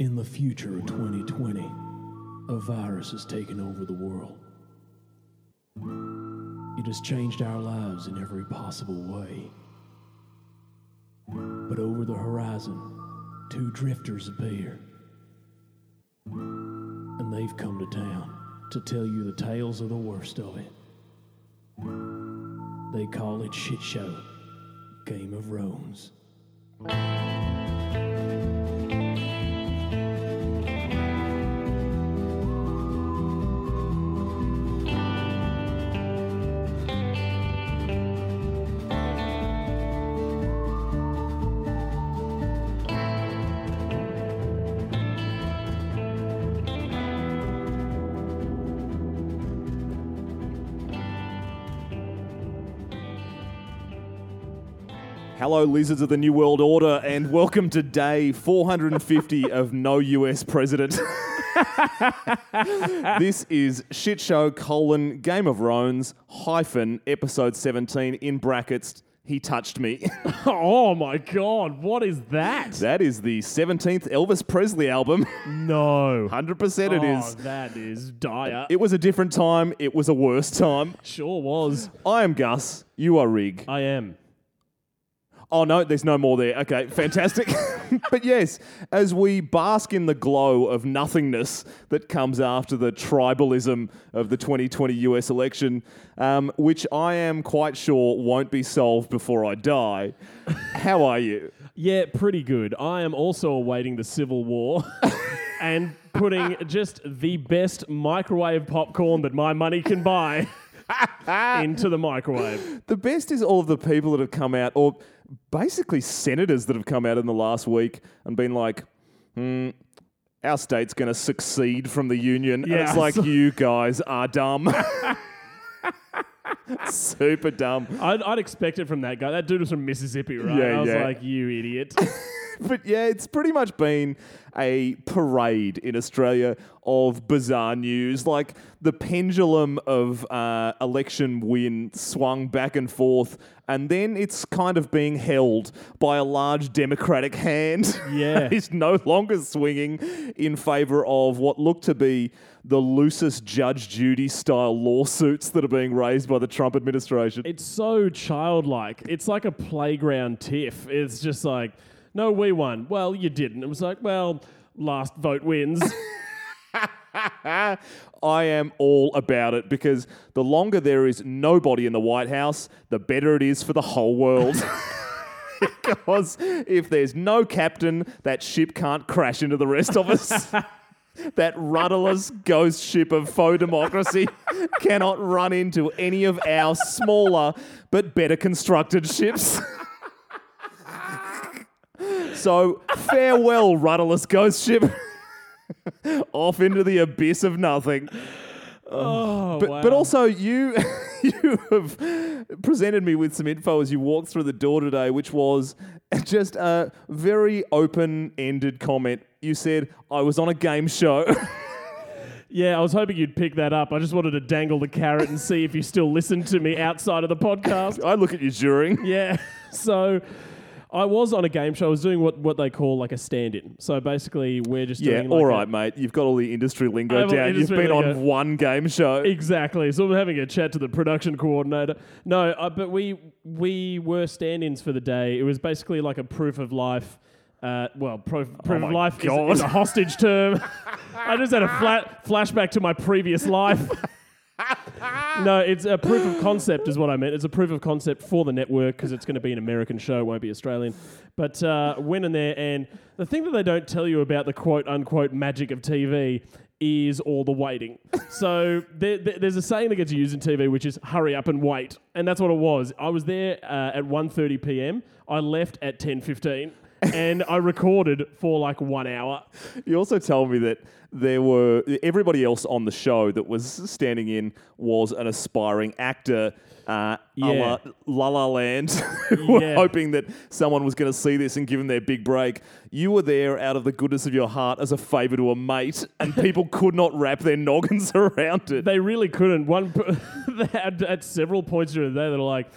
In the future of 2020, a virus has taken over the world. It has changed our lives in every possible way. But over the horizon, two drifters appear. And they've come to town to tell you the tales of the worst of it. They call it Shit Show Game of Thrones. Hello, lizards of the New World Order, and welcome to day 450 of No US President. this is Shit Show colon Game of Thrones hyphen episode 17 in brackets. He touched me. Oh my god, what is that? that is the 17th Elvis Presley album. No. 100% it Oh, is. that is dire. It was a different time. It was a worse time. sure was. I am Gus. You are Rig. I am. Oh no, there's no more there. Okay, fantastic. but yes, as we bask in the glow of nothingness that comes after the tribalism of the 2020 US election, um, which I am quite sure won't be solved before I die. How are you? Yeah, pretty good. I am also awaiting the Civil War and putting just the best microwave popcorn that my money can buy into the microwave. The best is all of the people that have come out, or basically senators that have come out in the last week and been like, hmm, our state's going to succeed from the union. and it's like, you guys are dumb. Super dumb. I'd, I'd expect it from that guy. That dude was from Mississippi, right? Yeah, I was yeah. like, you idiot. But yeah, it's pretty much been a parade in Australia of bizarre news. Like the pendulum of uh, election win swung back and forth, and then it's kind of being held by a large Democratic hand. Yeah. it's no longer swinging in favour of what looked to be the loosest Judge Judy style lawsuits that are being raised by the Trump administration. It's so childlike. It's like a playground tiff. It's just like, no, we won. Well, you didn't. It was like, well, last vote wins. I am all about it because the longer there is nobody in the White House, the better it is for the whole world. because if there's no captain, that ship can't crash into the rest of us. that rudderless ghost ship of faux democracy cannot run into any of our smaller but better constructed ships. so, farewell, rudderless ghost ship. Off into the abyss of nothing. oh, But, wow. but also, you you have presented me with some info as you walked through the door today, which was just a very open ended comment. You said, I was on a game show. Yeah, I was hoping you'd pick that up. I just wanted to dangle the carrot and see if you still listened to me outside of the podcast. I look at you during. Yeah. So I was on a game show. I was doing what, what they call like a stand in. So basically, we're just Yeah, doing like all a- right, mate. You've got all the industry lingo down. You've been on one game show. Exactly. So we're having a chat to the production coordinator. No, uh, but we we were stand-ins for the day. It was basically like a proof of life. Uh, well, proof, proof of life is, is a hostage term. I just had a flat flashback to my previous life. no, it's a proof of concept, is what I meant. It's a proof of concept for the network because it's going to be an American show, it won't be Australian. But uh, went in there, and the thing that they don't tell you about the quote unquote magic of TV is all the waiting. so there, there- there's a saying that gets used in TV, which is "hurry up and wait," and that's what it was. I was there uh, at 1.30 p.m. I left at 10:15. And I recorded for like one hour. You also told me that there were everybody else on the show that was standing in was an aspiring actor, uh, Yeah. la La La Land, who were Yeah. hoping that someone was going to see this and give them their big break. You were there out of the goodness of your heart as a favour to a mate, and people could not wrap their noggins around it. They really couldn't. One p- they had at several points during the day, they're like,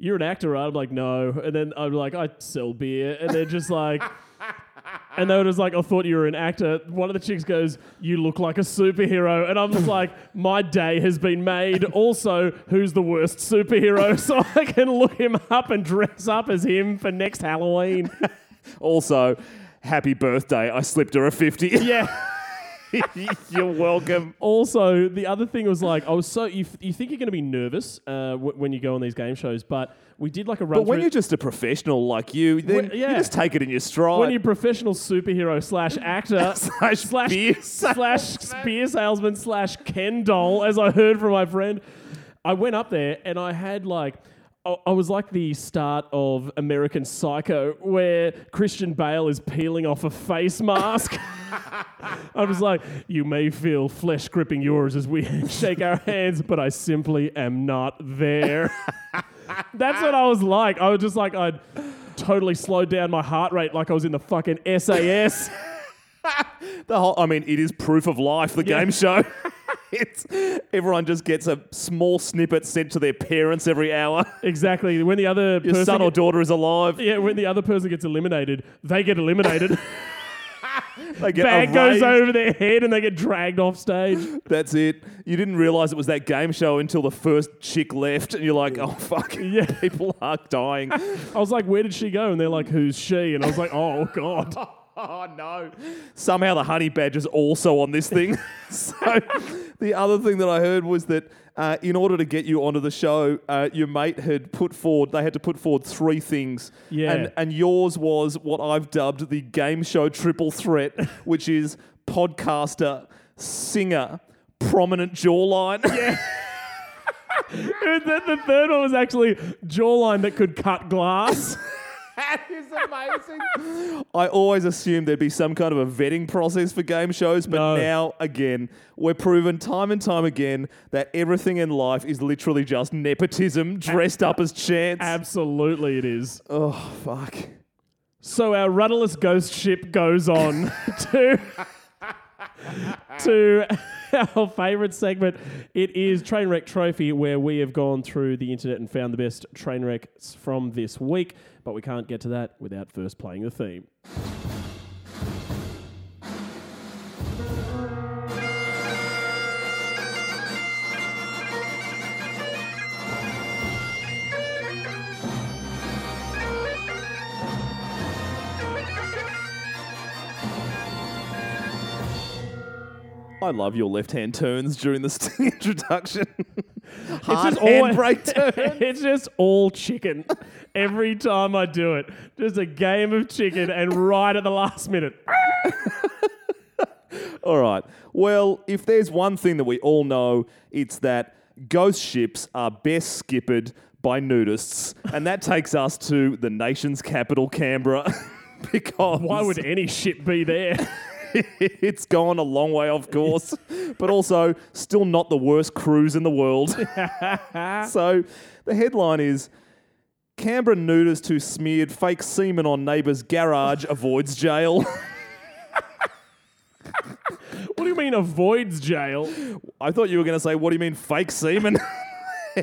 "You're an actor, right?" I'm like, "No," and then I'm like, "I sell beer," and they're just like, and they were just like, I thought you were an actor. One of the chicks goes, You look like a superhero. And I'm just like, My day has been made. Also, who's the worst superhero? So I can look him up and dress up as him for next Halloween. Also, happy birthday. I slipped her a 50. Yeah. You're welcome. Also, the other thing was like, I was so you, you think you're going to be nervous uh, w- when you go on these game shows, but we did like a run But when through. you're just a professional like you, then When- yeah. you just take it in your stride. when you're professional superhero slash actor Slash slash beer slash beer salesman slash Ken doll, as I heard from my friend, I went up there and I had like. I was like the start of American Psycho, where Christian Bale is peeling off a face mask. I was like, you may feel flesh gripping yours as we shake our hands, but I simply am not there. That's what I was like. I was just like, I'd totally slowed down my heart rate like I was in the fucking SAS. the whole, I mean, it is proof of life, the game show. it's everyone just gets a small snippet sent to their parents every hour. exactly. When the other Your person son or daughter is alive. yeah, when the other person gets eliminated, they get eliminated. They get Bag goes over their head and they get dragged off stage. That's it. You didn't realize it was that game show until the first chick left, and you're like, "Oh fuck, Yeah. people are dying." I was like, "Where did she go?" And they're like, "Who's she?" And I was like, "Oh god." Oh no! Somehow the honey badger's also on this thing. so the other thing that I heard was that uh, in order to get you onto the show, uh, your mate had put forward. They had to put forward three things. Yeah. And and yours was what I've dubbed the game show triple threat, which is podcaster, singer, prominent jawline. Yeah. And then the third one was actually jawline that could cut glass. That is amazing. I always assumed there'd be some kind of a vetting process for game shows, but No. now, again, we're proven time and time again that everything in life is literally just nepotism dressed up as chance. Absolutely, it is. oh, fuck. So our rudderless ghost ship goes on to to our favourite segment. It is Trainwreck Trophy, where we have gone through the internet and found the best train wrecks from this week. But we can't get to that without first playing the theme. I love your left hand turns during this introduction. It's Hard just all handbrake turn. it's just all chicken every time I do it. Just a game of chicken, and right at the last minute. All right. Well, if there's one thing that we all know, it's that ghost ships are best skippered by nudists. And that takes us to the nation's capital, Canberra. because Why would any ship be there? it's gone a long way of course, but also still not the worst cruise in the world. so the headline is Canberra nudist who smeared fake semen on neighbour's garage avoids jail. What do you mean avoids jail? I thought you were going to say, what do you mean fake semen?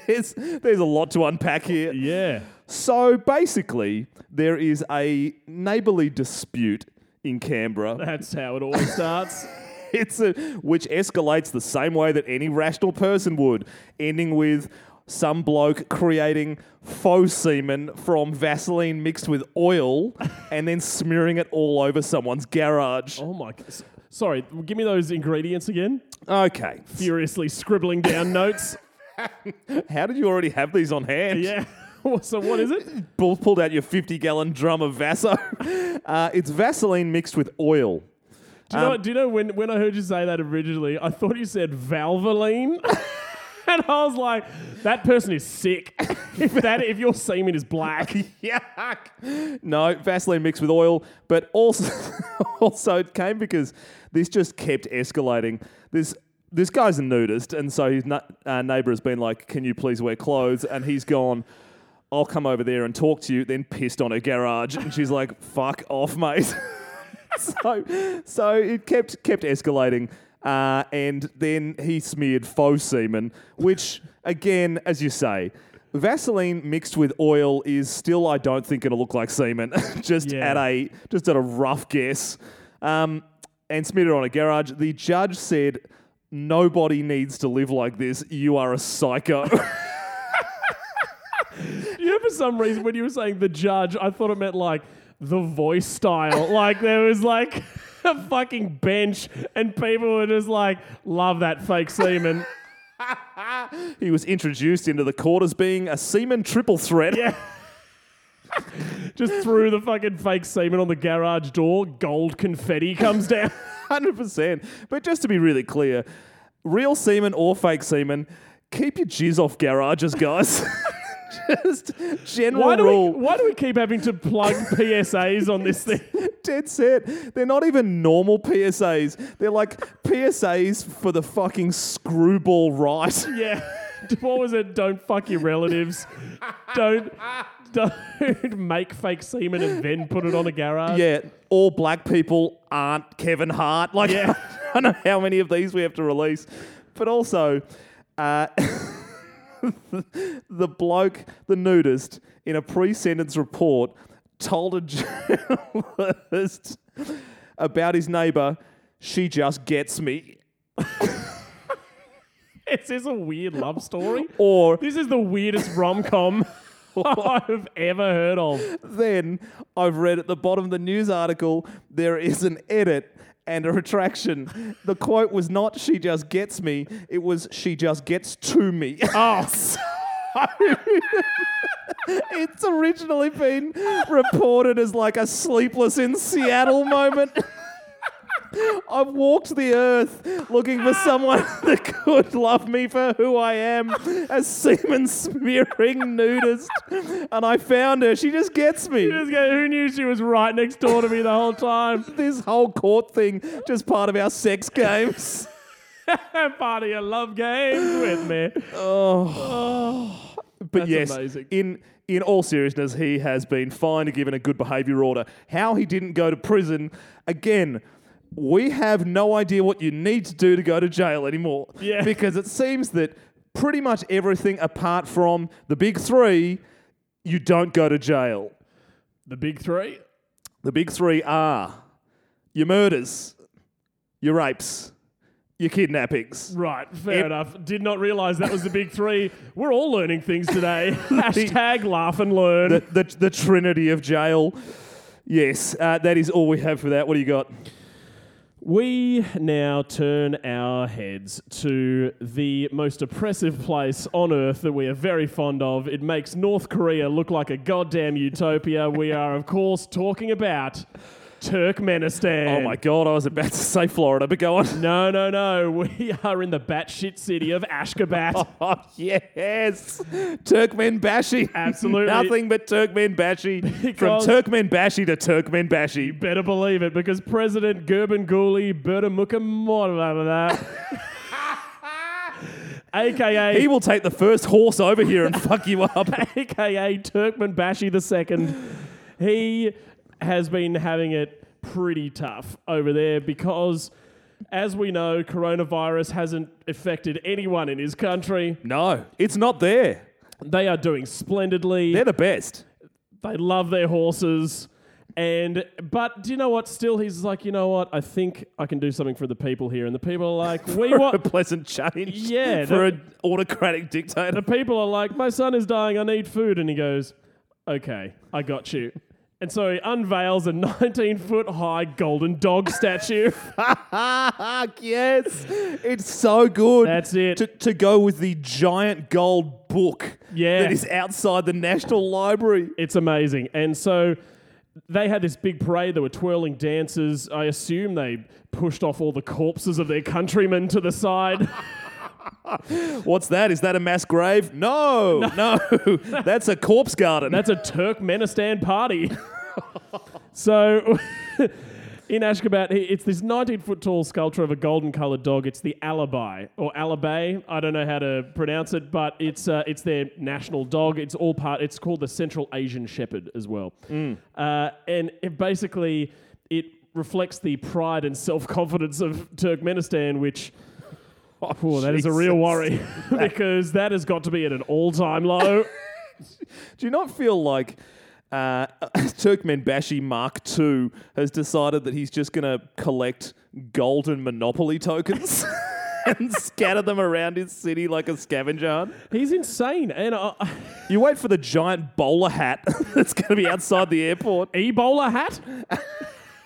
there's, there's a lot to unpack here. Yeah. So basically, there is a neighbourly dispute in Canberra. That's how it always starts. It's a, which escalates the same way that any rational person would, ending with some bloke creating faux semen from Vaseline mixed with oil and then smearing it all over someone's garage. Oh my. g- s- Sorry, give me those ingredients again. Okay. Furiously scribbling down notes. How did you already have these on hand? Yeah. so what is it? Pull, pulled out your 50 gallon drum of Vaso. Uh, it's Vaseline mixed with oil. Do you know? Do you know when when I heard you say that originally? I thought you said Valvoline. And I was like, that person is sick. if that, if your semen is black, Yuck. No, Vaseline mixed with oil, but also also it came because this just kept escalating. This this guy's a nudist, and so his nu- uh, neighbour has been like, "Can you please wear clothes?" And he's gone. I'll come over there and talk to you. Then pissed on her garage, and she's like, "Fuck off, mate." so so it kept kept escalating. Uh, and then he smeared faux semen, which, again, as you say, Vaseline mixed with oil is still, I don't think, going to look like semen. just Yeah. at a just at a rough guess. Um, and smeared it on a garage. The judge said, "Nobody needs to live like this. You are a psycho." You know, for some reason, when you were saying the judge, I thought it meant like the voice style. like there was like a fucking bench, and people were just like, love that fake semen. he was introduced into the court as being a semen triple threat. Yeah. just threw the fucking fake semen on the garage door. Gold confetti comes down. Hundred percent. But just to be really clear, real semen or fake semen, keep your jizz off garages, guys. Just general Why do, we, rule. why do we keep having to plug PSAs on this thing? Dead set. They're not even normal PSAs. They're like PSAs for the fucking screwball right. Yeah. What was it? Don't fuck your relatives. Don't don't make fake semen and then put it on a garage. Yeah, all black people aren't Kevin Hart. Like, Yeah. I don't know how many of these we have to release. But also, uh, the bloke, the nudist, in a pre sentence report, told a journalist about his neighbour, she just gets me. Is this a weird love story? Or This is the weirdest rom com I've ever heard of. then I've read at the bottom of the news article there is an edit and a retraction. The quote was not "she just gets me," it was "she just gets to me." Oh, it's originally been reported as like a sleepless in Seattle moment. I've walked the earth looking for someone that could love me for who I am, a semen smearing nudist, and I found her. She just gets me. just go, who knew she was right next door to me the whole time? This whole court thing, just part of our sex games. Part of your love games with me. Oh. oh but That's yes, amazing. in in all seriousness, he has been fined and given a good behaviour order. How he didn't go to prison, again, we have no idea what you need to do to go to jail anymore. Yeah. Because it seems that pretty much everything apart from the big three, you don't go to jail. The big three? The big three are your murders, your rapes, your kidnappings. Right, fair enough. Did not realize that was the big three. We're all learning things today. Hashtag laugh and learn. The, the, the trinity of jail. Yes, uh, that is all we have for that. What do you got? We now turn our heads to the most oppressive place on earth that we are very fond of. It makes North Korea look like a goddamn utopia. we are, of course, talking about Turkmenistan. Oh my god, I was about to say Florida, but go on. No, no, no. We are in the batshit city of Ashgabat. Oh yes, Turkmenbashi. Absolutely. nothing but Turkmenbashi. From Because- Turkmenbashi to Turkmenbashi. Better believe it, because President Gurbanguly Berdimukamorvada, aka He will take the first horse over here and fuck you up. aka Turkmenbashi II, he has been having it pretty tough over there because, as we know, coronavirus hasn't affected anyone in his country. No, it's not there. They are doing splendidly. They're the best. They love their horses. And but do you know what? Still, he's like, you know what? I think I can do something for the people here. And the people are like, we want a pleasant change. Yeah, for the- an autocratic dictator. The people are like, my son is dying. I need food. And he goes, okay, I got you. And so he unveils a 19 foot high golden dog statue. yes, it's so good. That's it. To, to go with the giant gold book Yeah. that is outside the National Library. It's amazing. And so they had this big parade. There were twirling dancers. I assume they pushed off all the corpses of their countrymen to the side. What's that? Is that a mass grave? No, no, that's a corpse garden. That's a Turkmenistan party. so in Ashgabat, it's this 19 foot tall sculpture of a golden colored dog. It's the Alibi or Alibay. I don't know how to pronounce it, but it's uh, it's their national dog. It's all part. It's called the Central Asian Shepherd as well. Uh, and it basically it reflects the pride and self confidence of Turkmenistan, which. Oh, that is a real worry because that has got to be at an all time low. Do you not feel like uh, Turkmenbashi Mark II has decided that he's just going to collect golden Monopoly tokens and scatter them around his city like a scavenger hunt? He's insane. And uh, You wait for the giant bowler hat that's going to be outside the airport. Ebola hat?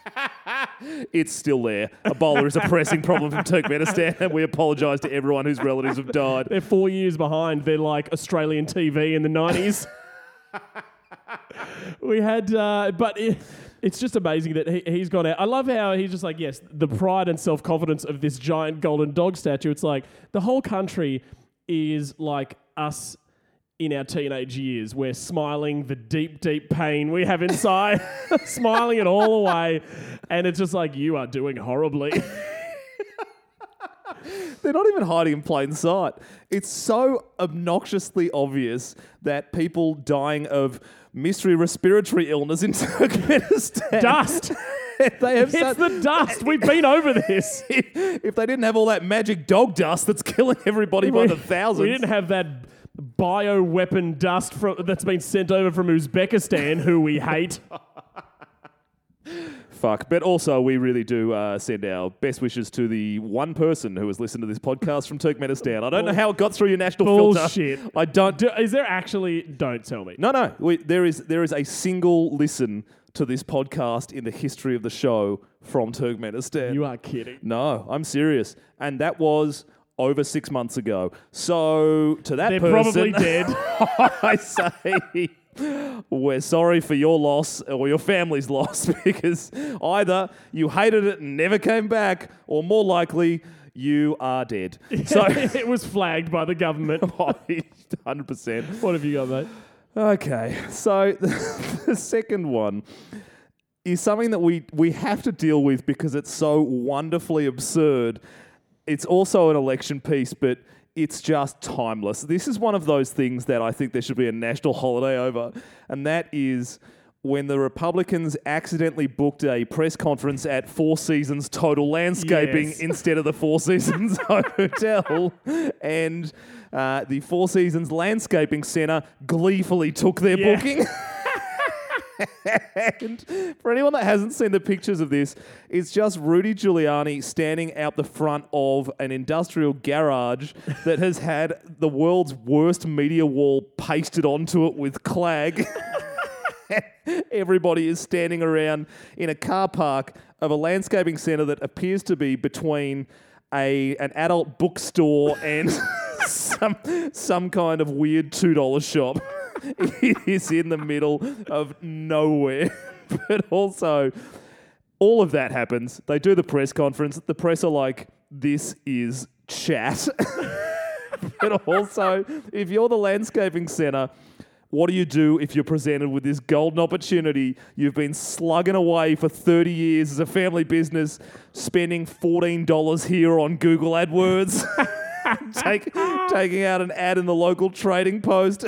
It's still there. Ebola is a pressing problem from Turkmenistan, and we apologise to everyone whose relatives have died. They're four years behind. They're like Australian TV in the 90s. we had, uh, but it, it's just amazing that he, he's gone out. I love how he's just like, yes, the pride and self confidence of this giant golden dog statue. It's like the whole country is like us in our teenage years. We're smiling the deep, deep pain we have inside, smiling it all away. And it's just like, you are doing horribly. They're not even hiding in plain sight. It's so obnoxiously obvious that people dying of mystery respiratory illness in Turkmenistan. Dust. they have It's the dust. We've been over this. if they didn't have all that magic dog dust that's killing everybody by the thousands. We didn't have that bio weapon dust from, that's been sent over from Uzbekistan, who we hate. Fuck. But also, we really do uh, send our best wishes to the one person who has listened to this podcast from Turkmenistan. I don't know how it got through your national Bullshit. filter. I don't. Do, is there actually? Don't tell me. No, no. We, there is there is a single listen to this podcast in the history of the show from Turkmenistan. You are kidding. no, I'm serious, and that was over six months ago. So to that person They're person, probably dead. I say. We're sorry for your loss or your family's loss because either you hated it and never came back, or more likely, you are dead. So, it was flagged by the government. 100%. What have you got, mate? Okay, so the second one is something that we, we have to deal with because it's so wonderfully absurd. It's also an election piece, but it's just timeless. This is one of those things that I think there should be a national holiday over, and that is when the Republicans accidentally booked a press conference at Four Seasons Total Landscaping Yes. instead of the Four Seasons Hotel, and uh, the Four Seasons Landscaping Centre gleefully took their Yeah. booking. and for anyone that hasn't seen the pictures of this, it's just Rudy Giuliani standing out the front of an industrial garage that has had the world's worst media wall pasted onto it with clag. Everybody is standing around in a car park of a landscaping centre that appears to be between a an adult bookstore and some some kind of weird two dollar shop. It is in the middle of nowhere, but also all of that happens. They do the press conference. The press are like, "This is chat." but also, if you're the landscaping centre, what do you do if you're presented with this golden opportunity? You've been slugging away for 30 years as a family business, spending $14 here on Google AdWords, take, taking out an ad in the local trading post,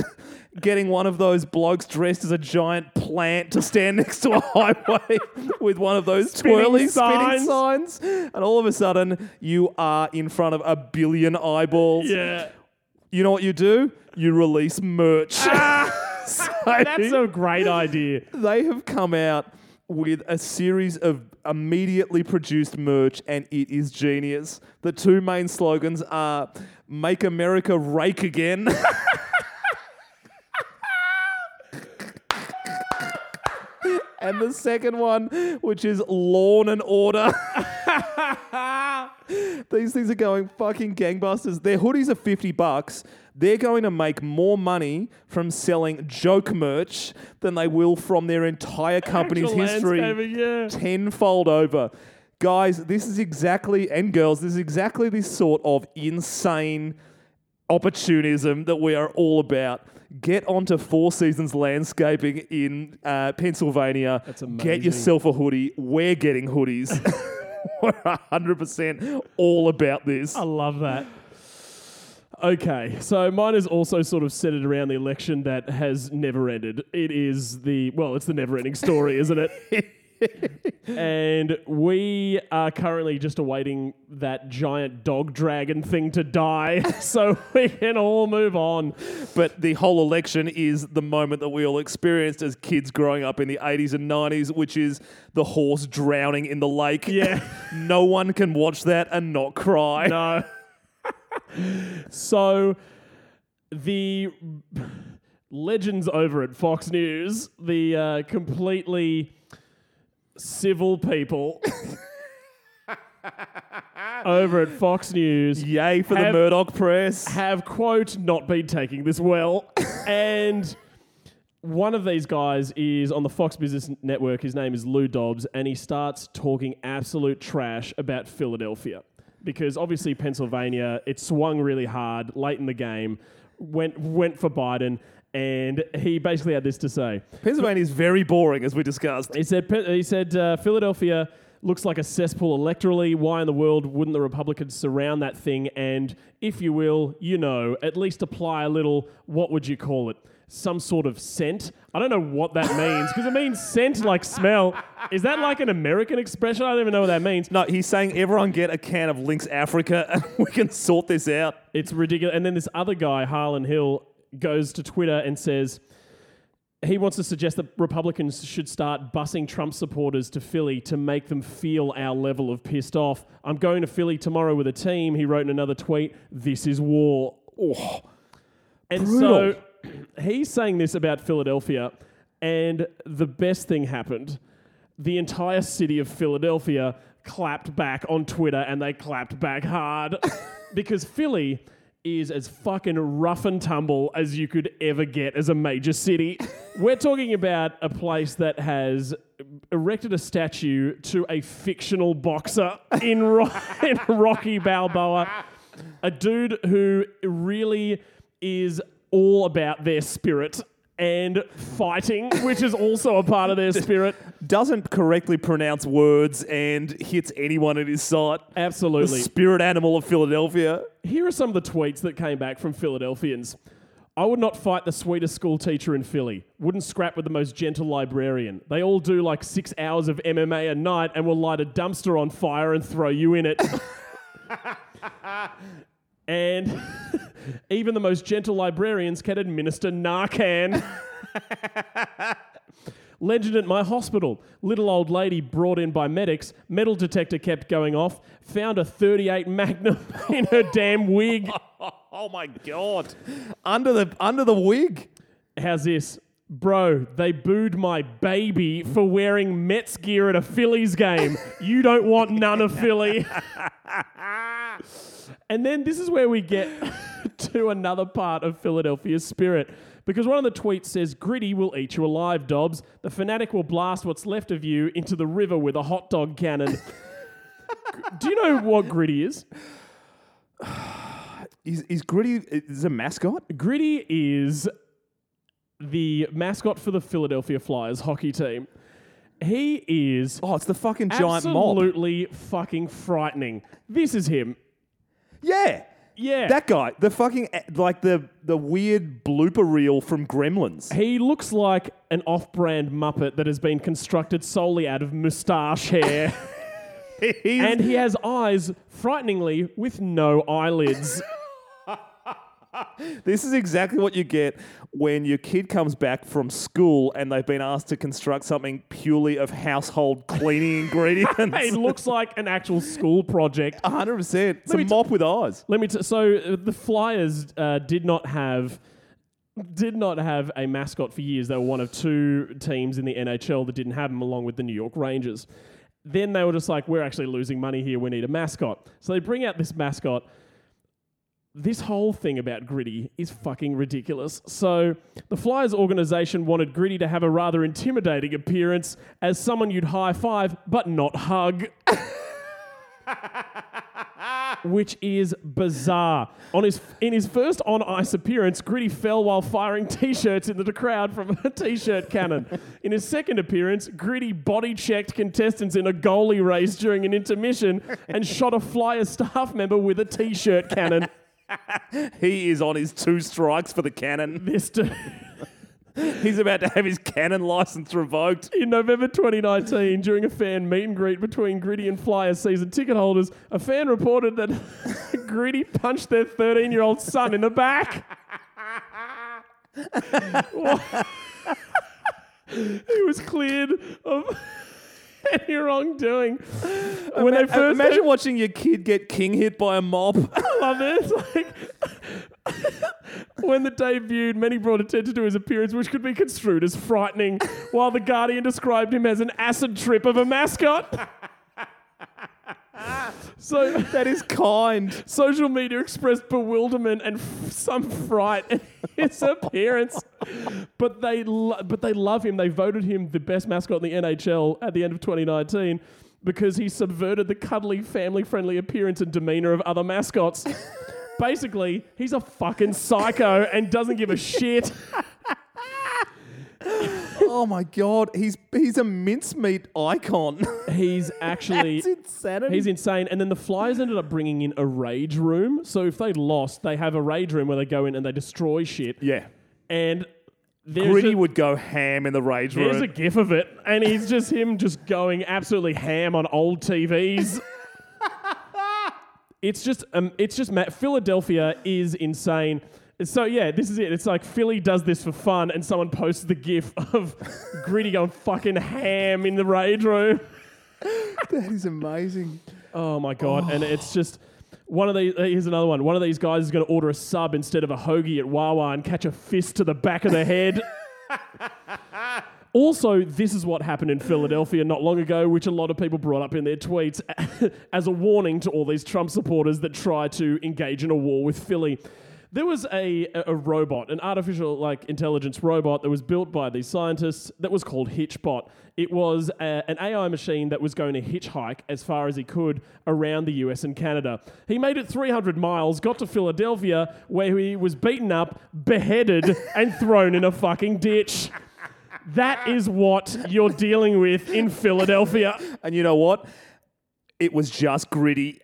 getting one of those blokes dressed as a giant plant to stand next to a highway with one of those Spinning twirly spinning signs. signs, and all of a sudden you are in front of a billion eyeballs Yeah. you know what you do? You release merch. Ah, so That's a great idea. they have come out with a series of immediately produced merch, and it is genius. The two main slogans are "Make America Rake Again." And the second one, which is lawn and order. These things are going fucking gangbusters. Their hoodies are 50 bucks. They're going to make more money from selling joke merch than they will from their entire company's Actual history landscaping, yeah. tenfold over. Guys, this is exactly, and girls, this is exactly this sort of insane opportunism that we are all about. Get onto Four Seasons Landscaping in uh, Pennsylvania. That's Get yourself a hoodie. We're getting hoodies. We're 100% all about this. I love that. Okay, so mine is also sort of centered around the election that has never ended. It is the well, it's the never-ending story, isn't it? and we are currently just awaiting that giant dog dragon thing to die so we can all move on. But the whole election is the moment that we all experienced as kids growing up in the 80s and 90s, which is the horse drowning in the lake. Yeah. no one can watch that and not cry. No. so the legends over at Fox News, the uh, completely civil people over at Fox News Yay for the Murdoch press. have quote not been taking this well and one of these guys is on the Fox Business Network. His name is Lou Dobbs, and he starts talking absolute trash about Philadelphia because obviously Pennsylvania it swung really hard late in the game, went went for Biden, and he basically had this to say. Pennsylvania is very boring, as we discussed. He said, he said uh, Philadelphia looks like a cesspool electorally. Why in the world wouldn't the Republicans surround that thing and, if you will, you know, at least apply a little, what would you call it? Some sort of scent. I don't know what that means because it means scent like smell. Is that like an American expression? I don't even know what that means. No, he's saying everyone get a can of Lynx Africa and we can sort this out. It's ridiculous. And then this other guy, Harlan Hill, goes to Twitter and says he wants to suggest that Republicans should start busing Trump supporters to Philly to make them feel our level of pissed off. I'm going to Philly tomorrow with a team. He wrote in another tweet, This is war. Oh, And Brutal. so he's saying this about Philadelphia, and the best thing happened. The entire city of Philadelphia clapped back on Twitter, and they clapped back hard because Philly is as fucking rough and tumble as you could ever get as a major city. We're talking about a place that has erected a statue to a fictional boxer in, Ro- in Rocky Balboa a dude who really is all about their spirit and fighting, which is also a part of their spirit. doesn't correctly pronounce words and hits anyone in his sight. The Absolutely. spirit animal of Philadelphia. Here are some of the tweets that came back from Philadelphians. I would not fight the sweetest school teacher in Philly. Wouldn't scrap with the most gentle librarian. They all do like six hours of MMA a night and will light a dumpster on fire and throw you in it. and even the most gentle librarians can administer Narcan. Legend at my hospital. Little old lady brought in by medics. Metal detector kept going off. Found a 38 Magnum in her damn wig. Oh my god. Under the under the wig. How's this? Bro, they booed my baby for wearing Mets gear at a Phillies game. You don't want none of Philly. And then this is where we get to another part of Philadelphia's spirit. Because one of the tweets says, Gritty will eat you alive, Dobbs. The fanatic will blast what's left of you into the river with a hot dog cannon. Do you know what Gritty is? Is, is Gritty is a mascot? Gritty is the mascot for the Philadelphia Flyers hockey team. He is Oh, it's the fucking giant mob. absolutely fucking frightening. This is him. Yeah. Yeah. That guy, the fucking like the the weird blooper reel from Gremlins. he looks like an off-brand Muppet that has been constructed solely out of moustache hair. And he has eyes, frighteningly, with no eyelids. This is exactly what you get when your kid comes back from school and they've been asked to construct something purely of household cleaning ingredients. it looks like an actual school project. 100%. It's a me t- mop with eyes. Let me. T- so uh, the Flyers uh, did not have did not have a mascot for years. They were one of two teams in the NHL that didn't have them, along with the New York Rangers. Then they were just like, "We're actually losing money here. We need a mascot." So they bring out this mascot. This whole thing about Gritty is fucking ridiculous. So, the Flyers organization wanted Gritty to have a rather intimidating appearance as someone you'd high five but not hug which is bizarre. On his in his first on ice appearance, Gritty fell while firing t-shirts into the crowd from a t-shirt cannon. In his second appearance, Gritty body checked contestants in a goalie race during an intermission and shot a Flyer staff member with a t-shirt cannon. He is on his two strikes for the cannon. This dude, He's about to have his cannon license revoked. In November 2019, during a fan meet and greet between Gritty and Flyers season ticket holders, a fan reported that Gritty punched their 13 year old son in the back. he was cleared of any wrongdoing. When they first imagine watching your kid get king hit by a mob. love it. It's like when the debuted, many brought attention to his appearance, which could be construed as frightening, while the Guardian described him as an acid trip of a mascot. So that is kind. social media expressed bewilderment and f- some fright at his appearance, but they lo- but they love him. They voted him the best mascot in the NHL at the end of 2019 because he subverted the cuddly, family-friendly appearance and demeanor of other mascots. Basically, he's a fucking psycho and doesn't give a shit. Oh my god, he's he's a mincemeat icon. He's actually That's insanity. He's insane. And then the Flyers ended up bringing in a rage room. So if they lost, they have a rage room where they go in and they destroy shit. yeah. And there's Gritty a, would go ham in the rage room. there's a room. gif of it, and he's just him just going absolutely ham on old TVs. it's just um, it's just ma- Philadelphia is insane. So yeah, this is it. It's like Philly does this for fun, and someone posts the gif of Gritty going fucking ham in the rage room. that is amazing. Oh my god! And it's just one of these. uh, Here's another one. One of these guys is going to order a sub instead of a hoagie at Wawa and catch a fist to the back of the head. also, this is what happened in Philadelphia not long ago, which a lot of people brought up in their tweets as a warning to all these Trump supporters that try to engage in a war with Philly. There was a, a robot, an artificial like intelligence robot that was built by these scientists that was called Hitchbot. It was a, an AI machine that was going to hitchhike as far as he could around the US and Canada. He made it 300 miles, got to Philadelphia, where he was beaten up, beheaded, and thrown in a fucking ditch. That is what you're dealing with in Philadelphia. And you know what? It was just Gritty.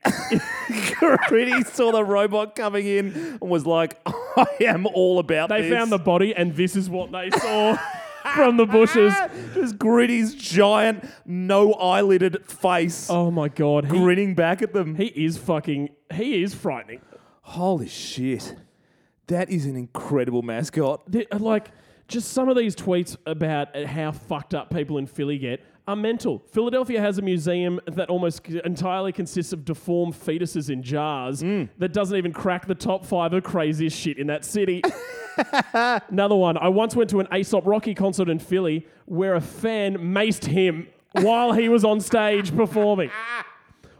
Gritty saw the robot coming in and was like, I am all about They this. found the body, and this is what they saw from the bushes. Just Gritty's giant, no eyelided face Oh my god, he, grinning back at them. he is fucking, he is frightening. Holy shit. That is an incredible mascot. The- like, just some of these tweets about how fucked up people in Philly get are mental. Philadelphia has a museum that almost entirely consists of deformed fetuses in jars mm. that doesn't even crack the top five of craziest shit in that city. Another one. I once went to an Aesop Rocky concert in Philly where a fan maced him while he was on stage performing.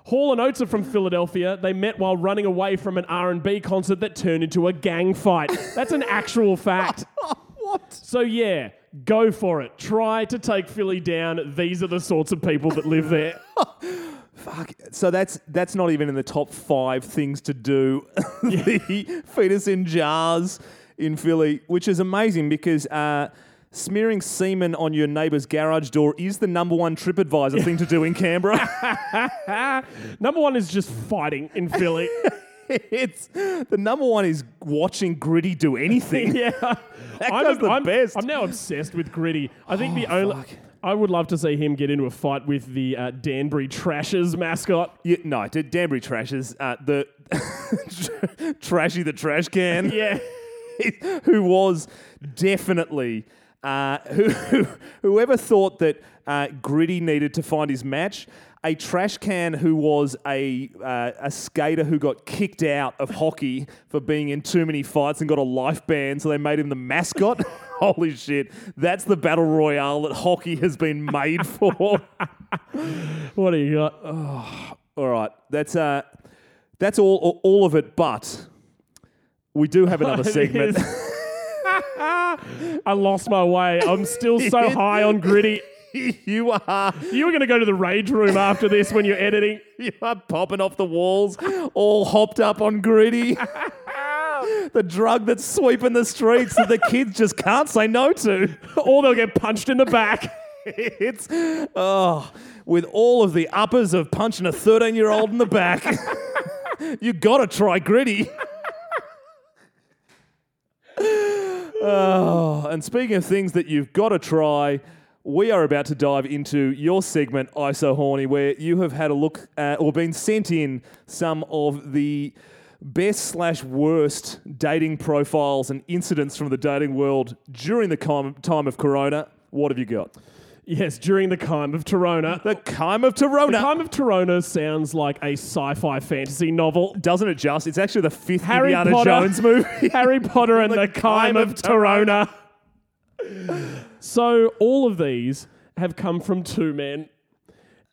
Hall and Oates are from Philadelphia. They met while running away from an R&B concert that turned into a gang fight. That's an actual fact. What? So yeah, go for it. Try to take Philly down. These are the sorts of people that live there. Fuck. So that's that's not even in the top five things to do. the fetus in jars in Philly, which is amazing because uh, smearing semen on your neighbour's garage door is the number one TripAdvisor thing to do in Canberra. Number one is just fighting in Philly. It's the number one is watching Gritty do anything. yeah, That I'm, guy's the I'm- best. I'm now obsessed with Gritty. I think the Oh, only. fuck. I would love to see him get into a fight with the uh, Danbury Trashers mascot. Yeah, no, D- Danbury Trashers uh, the trashy the trash can. Yeah. who was definitely uh, who, who, whoever thought that uh, Gritty needed to find his match. A trash can who was a uh, a skater who got kicked out of hockey for being in too many fights and got a life ban, so they made him the mascot. Holy shit! That's the battle royale that hockey has been made for. What do you got? Oh, All right, that's uh, that's all all of it. But we do have another segment. I lost my way. I'm still so high on Gritty. you are You were going to go to the rage room after this when you're editing. you are popping off the walls, all hopped up on gritty. the drug that's sweeping the streets that the kids just can't say no to. Or they'll get punched in the back. It's oh, with all of the uppers of punching a 13 year old in the back. you gotta try gritty. Oh, and speaking of things that you've got to try, we are about to dive into your segment, ISO Horny, where you have had a look at or been sent in some of the best slash worst dating profiles and incidents from the dating world during the com- time of Corona. What have you got? Yes, during the Kime of Torona. The Kime of Corona. The Torona. Kime of Torona sounds like a sci-fi fantasy novel. Doesn't it just? It's actually the fifth Harry Indiana Potter. Jones movie. Harry Potter and The the, Kime, Kime of of Torona. So all of these have come from two men.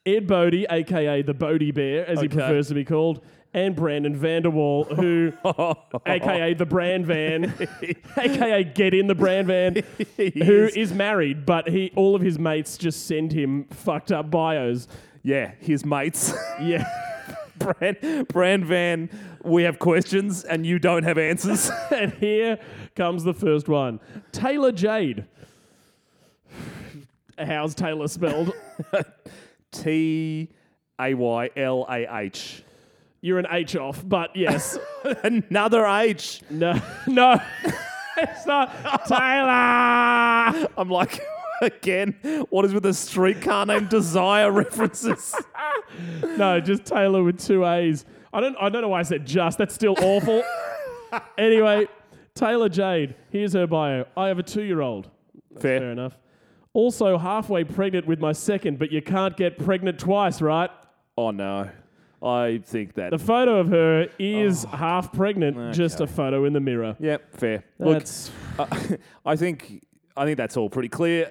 Ed Bodie, aka the Bodie Bear, as he Okay. prefers to be called, and Brandon Vanderwall, who, aka the Brand Van, aka Get in the Brand Van, who is married, but he all of his mates just send him fucked up bios. yeah, his mates. Yeah. Brand, Brand Van, we have questions and you don't have answers. and here comes the first one. Taylor Jade. How's Taylor spelled? T A Y L A H. You're an H off, but yes. Another H. no, no. it's not Taylor. I'm like, again, what is with the streetcar named Desire references? No, just Taylor with two A's. I don't I don't know why I said just. That's still awful. anyway, Taylor Jade. Here's her bio. I have a two year old. Fair. Fair enough. Also halfway pregnant with my second, but you can't get pregnant twice, right? Oh, no. I think that. The photo of her is half pregnant, just a okay. photo in the mirror. yep, fair. Look, That's uh, I think I think that's all pretty clear.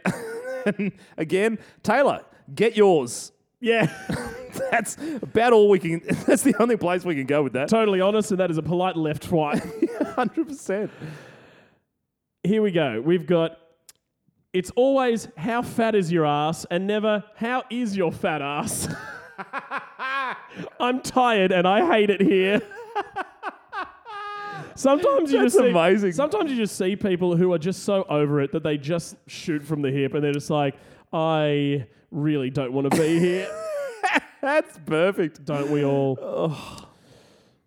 Again, Taylor, get yours. Yeah, That's about all we can. That's the only place we can go with that. totally honest, and that is a polite left swipe. Hundred percent. Here we go. We've got. It's always how fat is your ass, and never how is your fat ass. I'm tired and I hate it here. Sometimes you That's just see, amazing. Sometimes you just see people who are just so over it that they just shoot from the hip and they're just like, I really don't want to be here. That's perfect. don't we all?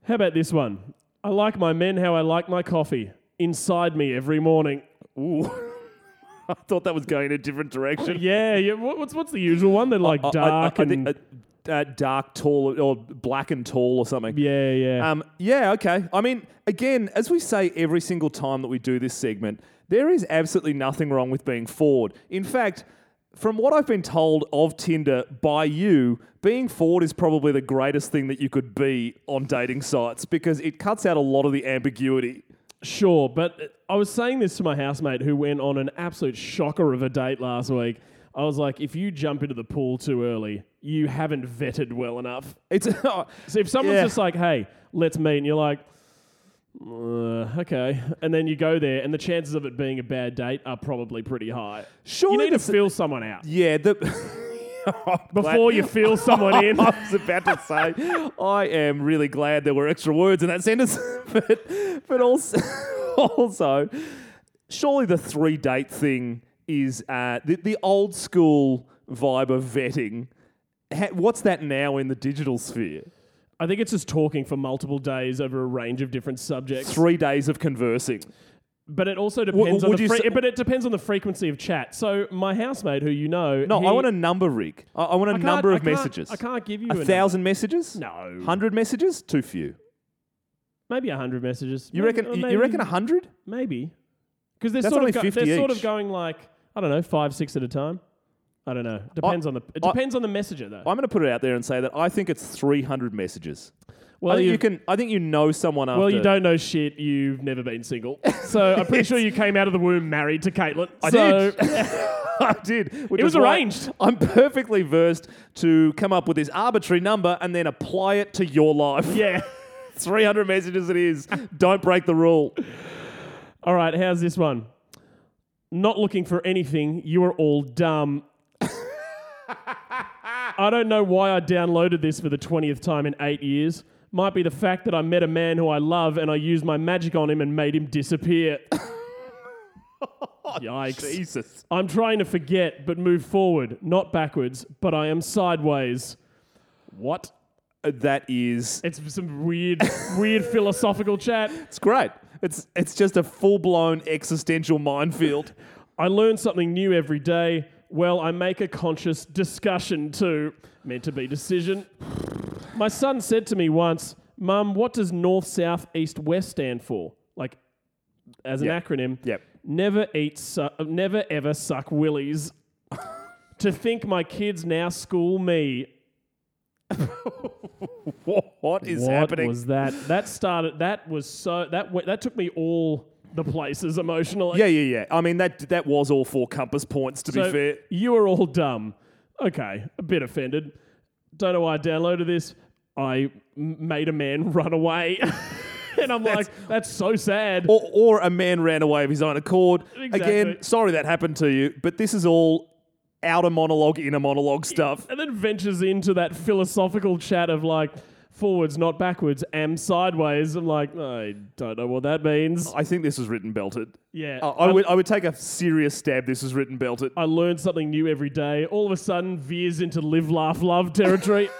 How about this one? I like my men how I like my coffee. Inside me every morning. Ooh. I thought that was going in a different direction. Yeah, yeah. what- What's what's the usual one? They're like I- I- dark I, and think, uh, uh, dark, tall, or black and tall, or something. yeah, yeah. Um, yeah, okay. I mean, again, as we say every single time that we do this segment, there is absolutely nothing wrong with being forward. In fact, from what I've been told of Tinder by you, being forward is probably the greatest thing that you could be on dating sites because it cuts out a lot of the ambiguity. Sure, but I was saying this to my housemate who went on an absolute shocker of a date last week. I was like, if you jump into the pool too early, you haven't vetted well enough. It's So if someone's Yeah. just like, hey, let's meet, and you're like, uh, okay, and then you go there, and the chances of it being a bad date are probably pretty high. surely You need to feel someone out yeah the. before you feel someone in. I was about to say, I am really glad there were extra words in that sentence, but but also also, surely the three date thing is uh, the the old school vibe of vetting. Ha- What's that now in the digital sphere? I think it's just talking for multiple days over a range of different subjects. Three days of conversing. But it also depends on would the you fre- say- but it depends on the frequency of chat. So my housemate, who you know, No, I want a number, Rick. I, I want a number of messages. I can't give you a number. thousand messages. No, Hundred messages. Too few. maybe a hundred messages. You Maybe- reckon? or you- maybe, you reckon a hundred? Maybe because they're That's sort only of go- 50 they're sort of each. going like I don't know five six at a time. I don't know. Depends on the it I- depends on the messenger though. I'm going to put it out there and say that I think it's 300 messages. well, I think you, can. I think you know someone after. well, you don't know shit. You've never been single, so I'm pretty sure you came out of the womb married to Caitlin. I so, did. I did. which It was is why arranged. I'm perfectly versed to come up with this arbitrary number and then apply it to your life. Yeah. 300 messages it is. don't break the rule. All right. How's this one? Not looking for anything. You are all dumb. I don't know why I downloaded this for the 20th time in eight years. Might be the fact that I met a man who I love and I used my magic on him and made him disappear. Yikes. Jesus. I'm trying to forget but move forward, not backwards, but I am sideways. What? Uh, That is. It's some weird, weird philosophical chat. It's great. It's it's just a full blown existential minefield. I learn something new every day. Well, I make a conscious discussion too. Meant to be decision. My son said to me once, Mum, what does north, south, east, west stand for? Like, as an Yep. acronym. Yep. Never eat, su- never ever suck willies. to think my kids now school me. What is what happening? was that? That started. That was so. That went, that took me all the places emotionally. yeah, yeah, yeah. I mean that that was all four compass points. To So be fair, you are all dumb. Okay, a bit offended. Don't know why I downloaded this. I m- made a man run away. and I'm like, that's so sad. or, or a man ran away of his own accord. Exactly. Again, sorry that happened to you, but this is all outer monologue, inner monologue stuff. and then ventures into that philosophical chat of like, forwards, not backwards, am sideways. I'm like, I don't know what that means. I think this was written belted. Yeah. I, I would I would take a serious stab. This was written belted. I learn something new every day. All of a sudden, veers into live, laugh, love territory.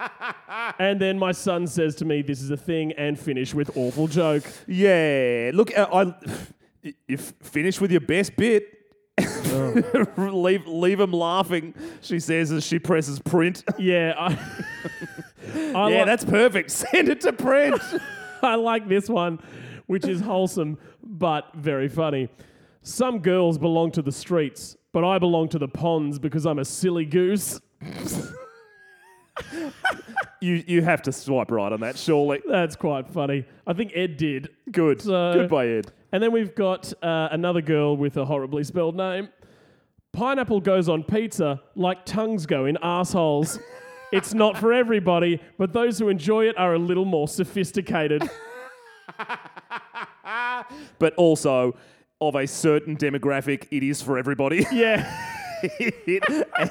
and then my son says to me, This is a thing, and finish with awful joke. Yeah. Look, uh, I if finish with your best bit. leave leave him laughing. She says as she presses print. Yeah. I, I, yeah, like, that's perfect. Send it to print. I like this one, which is wholesome but very funny. Some girls belong to the streets, but I belong to the ponds because I'm a silly goose. you you have to swipe right on that, surely. That's quite funny. I think Ed did. Good. So- Good by Ed. And then we've got uh, another girl with a horribly spelled name. Pineapple goes on pizza like tongues go in assholes. It's not for everybody, but those who enjoy it are a little more sophisticated. But also of a certain demographic, it is for everybody. yeah.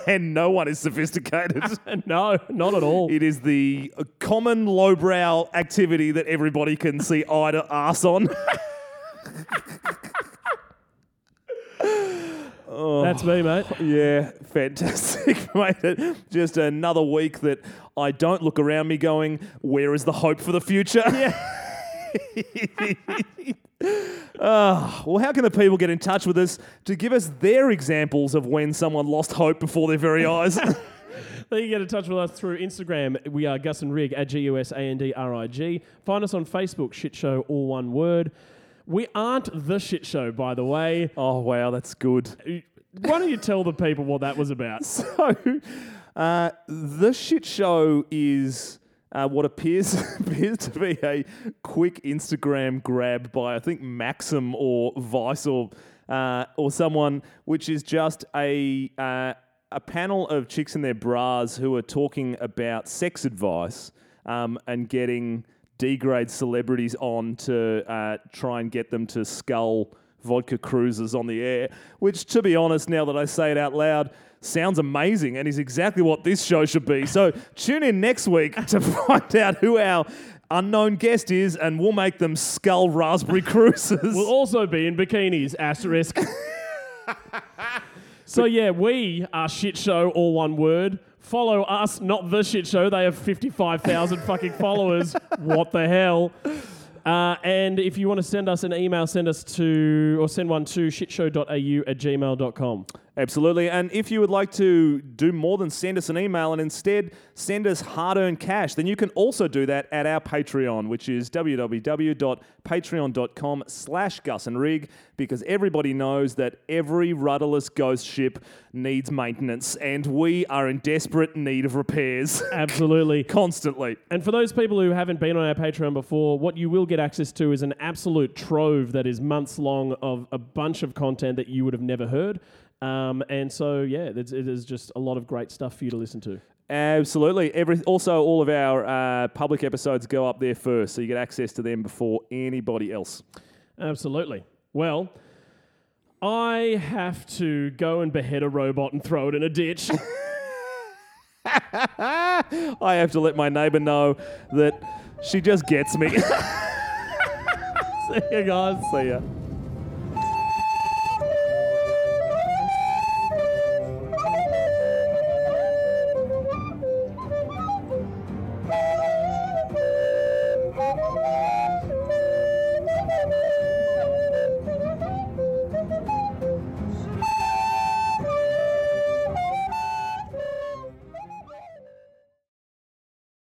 and no one is sophisticated. no, not at all. It is the common lowbrow activity that everybody can see eye to arse on. That's me, mate. yeah, fantastic, mate. Just another week that I don't look around me going, where is the hope for the future? Yeah. Ah, well, how can the people get in touch with us to give us their examples of when someone lost hope before their very eyes? They can get in touch with us through Instagram. We are Gus and Rig at G U S A N D R I G. Find us on Facebook, Shit Show, all one word. We aren't the shit show, by the way. oh, wow, that's good. Why don't you tell the people what that was about? So, uh, the shit show is uh, what appears appears to be a quick Instagram grab by I think Maxim or Vice or uh, or someone, which is just a uh, a panel of chicks in their bras who are talking about sex advice um, and getting D-grade celebrities on to uh, try and get them to scull vodka cruises on the air, which, to be honest, now that I say it out loud, sounds amazing and is exactly what this show should be. So tune in next week to find out who our unknown guest is, and we'll make them skull raspberry cruises. We'll also be in bikinis, asterisk. so yeah, we are shit show, all one word. Follow us, not the shit show. They have 55,000 fucking followers. What the hell? Uh, and if you want to send us an email, send us to, or send one to shitshow.au at gmail.com. Absolutely. And if you would like to do more than send us an email and instead send us hard earned cash, then you can also do that at our Patreon, which is www.patreon.com slash Gus and Rig, because everybody knows that every rudderless ghost ship needs maintenance, and we are in desperate need of repairs Absolutely. constantly. And for those people who haven't been on our Patreon before, what you will get access to is an absolute trove that is months long of a bunch of content that you would have never heard. Um, and so, yeah, it's, it is just a lot of great stuff for you to listen to. Absolutely. Every also, all of our uh, public episodes go up there first, so you get access to them before anybody else. Absolutely. Well, I have to go and behead a robot and throw it in a ditch. I have to let my neighbour know that she just gets me. See you guys. See ya.